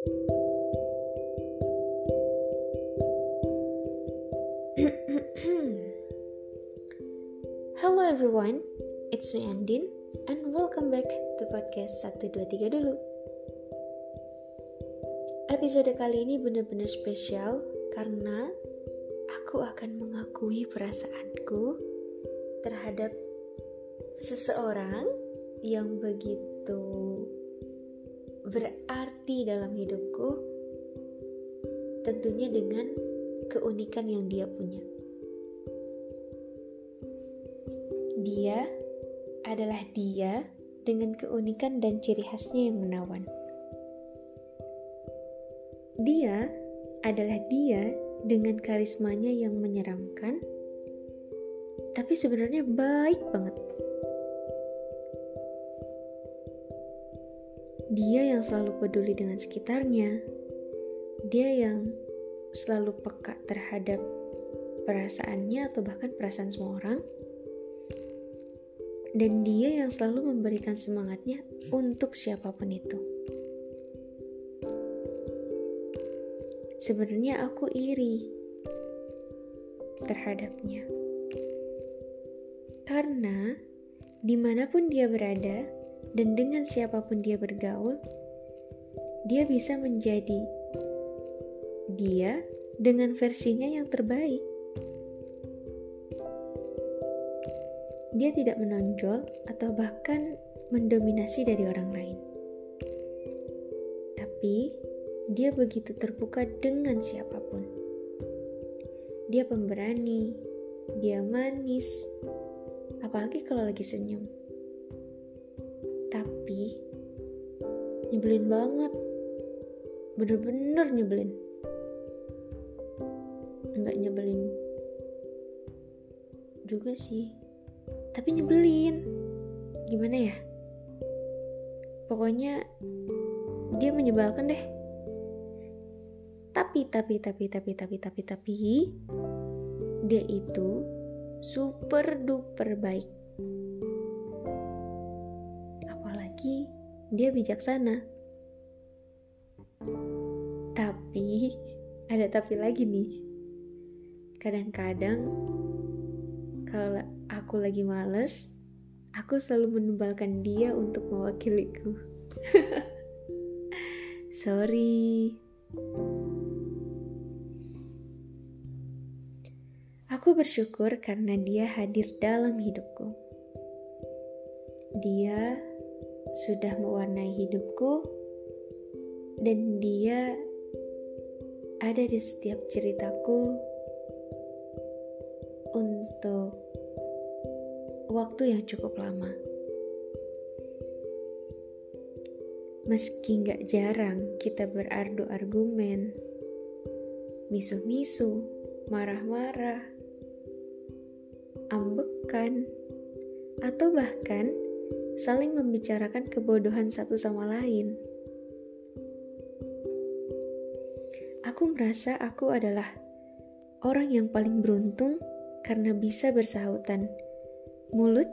Hello everyone, it's me Andin and welcome back to podcast 123 dulu. Episode kali ini benar-benar spesial karena aku akan mengakui perasaanku terhadap seseorang yang begitu berarti dalam hidupku tentunya dengan keunikan yang dia punya dia adalah dia dengan keunikan dan ciri khasnya yang menawan dia adalah dia dengan karismanya yang menyeramkan tapi sebenarnya baik banget. Dia yang selalu peduli dengan sekitarnya, dia yang selalu peka terhadap perasaannya atau bahkan perasaan semua orang, dan dia yang selalu memberikan semangatnya untuk siapa pun itu. Sebenarnya aku iri terhadapnya. Karena di mana pun dia berada dan dengan siapa pun dia bergaul, dia bisa menjadi dia dengan versinya yang terbaik. Dia tidak menonjol atau bahkan mendominasi dari orang lain. Tapi dia begitu terbuka dengan siapa pun. Dia pemberani, dia manis, apalagi kalau lagi senyum. Nyebelin banget, bener-bener nyebelin. Enggak nyebelin juga sih, tapi nyebelin. Gimana ya? Pokoknya dia menyebalkan deh. Tapi, tapi, tapi, tapi, tapi, tapi, tapi, dia itu super duper baik. Apalagi dia bijaksana. Tapi ada tapi lagi nih. Kadang-kadang kalau aku lagi males, aku selalu menubalkan dia untuk mewakiliku. Sorry. Aku bersyukur karena dia hadir dalam hidupku. Dia sudah mewarnai hidupku, dan dia ada di setiap ceritaku untuk waktu yang cukup lama. Meski nggak jarang kita berardu argumen, misu-misu, marah-marah, ambekan, atau bahkan saling membicarakan kebodohan satu sama lain. Aku merasa aku adalah orang yang paling beruntung karena bisa bersahutan. Mulut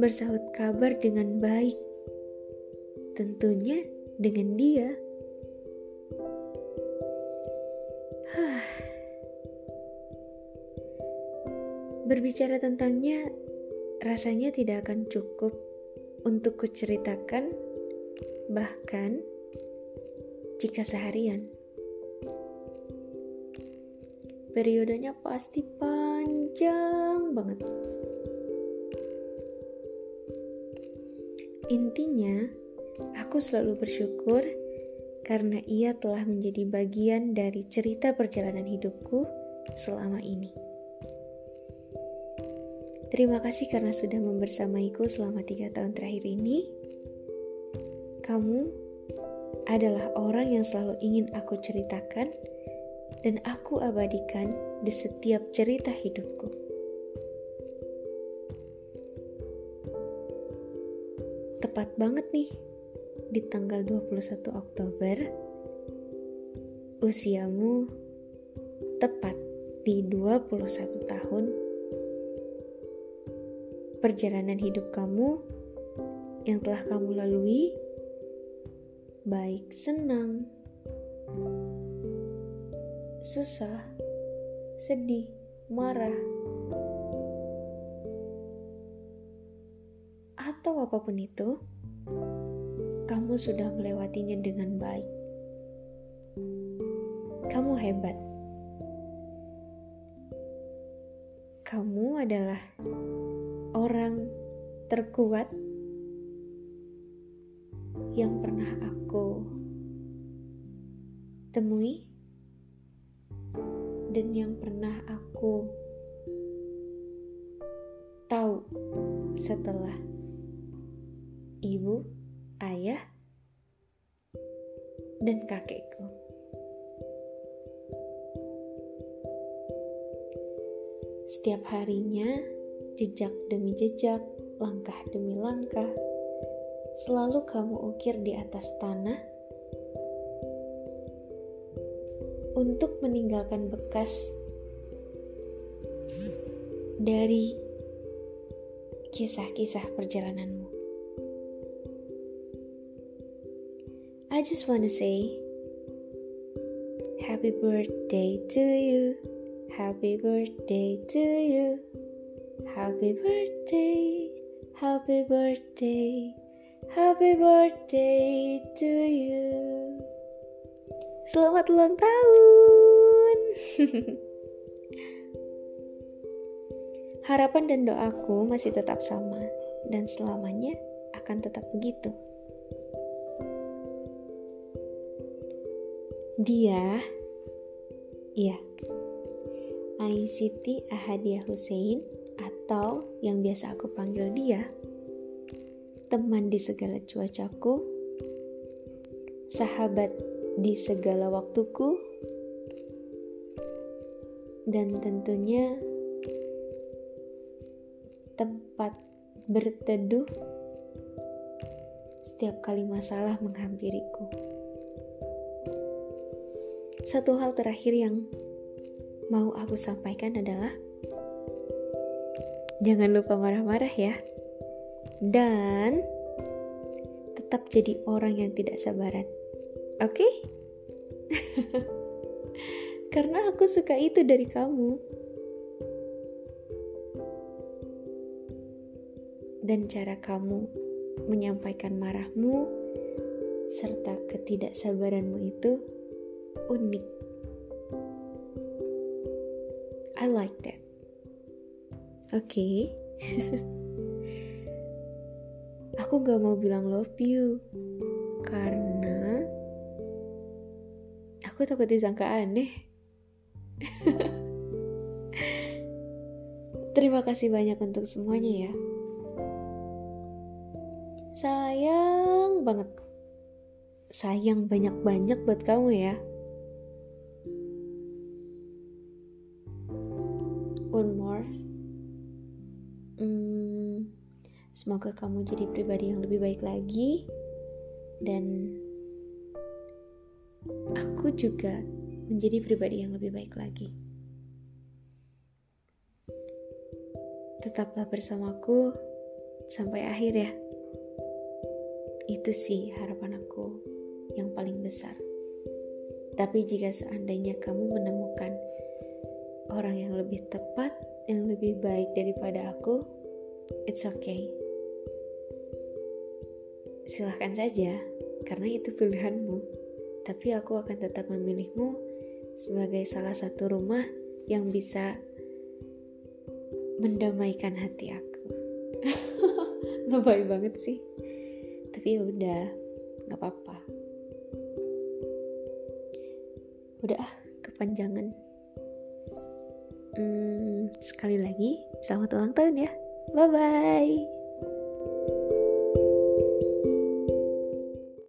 bersahut kabar dengan baik. Tentunya dengan dia. Berbicara tentangnya, rasanya tidak akan cukup untuk kuceritakan, bahkan jika seharian. Periodenya pasti panjang banget. Intinya, aku selalu bersyukur karena ia telah menjadi bagian dari cerita perjalanan hidupku selama ini. Terima kasih karena sudah membersamaiku selama tiga tahun terakhir ini. Kamu adalah orang yang selalu ingin aku ceritakan dan aku abadikan di setiap cerita hidupku. Tepat banget nih di tanggal 21 Oktober usiamu tepat di 21 tahun perjalanan hidup kamu yang telah kamu lalui, baik senang, susah, sedih, marah, atau apa pun itu, kamu sudah melewatinya dengan baik. Kamu hebat. Kamu adalah orang terkuat yang pernah aku temui dan yang pernah aku tahu setelah ibu, ayah, dan kakekku. Setiap harinya, jejak demi jejak, langkah demi langkah, selalu kamu ukir di atas tanah untuk meninggalkan bekas dari kisah-kisah perjalananmu. I just wanna say happy birthday to you, happy birthday to you, happy birthday, happy birthday. Happy birthday to you. Selamat ulang tahun. Harapan dan doaku masih tetap sama dan selamanya akan tetap begitu. Dia, iya, Siti Ahadiah Hussein atau yang biasa aku panggil dia, teman di segala cuacaku, sahabat di segala waktuku, dan tentunya tempat berteduh. Setiap kali masalah menghampiriku. Satu hal terakhir yang mau aku sampaikan adalah jangan lupa marah-marah ya dan tetap jadi orang yang tidak sabaran. Oke? Karena aku suka itu dari kamu. Dan cara kamu menyampaikan marahmu serta ketidaksabaranmu itu unik. I like that. Oke. Okay. aku gak mau bilang love you karena aku takut disangka aneh. Terima kasih banyak untuk semuanya ya. Sayang banget. Sayang banyak-banyak buat kamu ya. One more. Hmm, Semoga kamu jadi pribadi yang lebih baik lagi, dan aku juga menjadi pribadi yang lebih baik lagi. Tetaplah bersamaku sampai akhir, ya. Itu sih harapan aku yang paling besar. Tapi, jika seandainya kamu menemukan orang yang lebih tepat, yang lebih baik daripada aku, it's okay silahkan saja, karena itu pilihanmu. Tapi aku akan tetap memilihmu sebagai salah satu rumah yang bisa mendamaikan hati aku. Lebay banget sih. Tapi ya udah, nggak apa-apa. Udah ah, kepanjangan. Hmm, sekali lagi, selamat ulang tahun ya. 拜拜。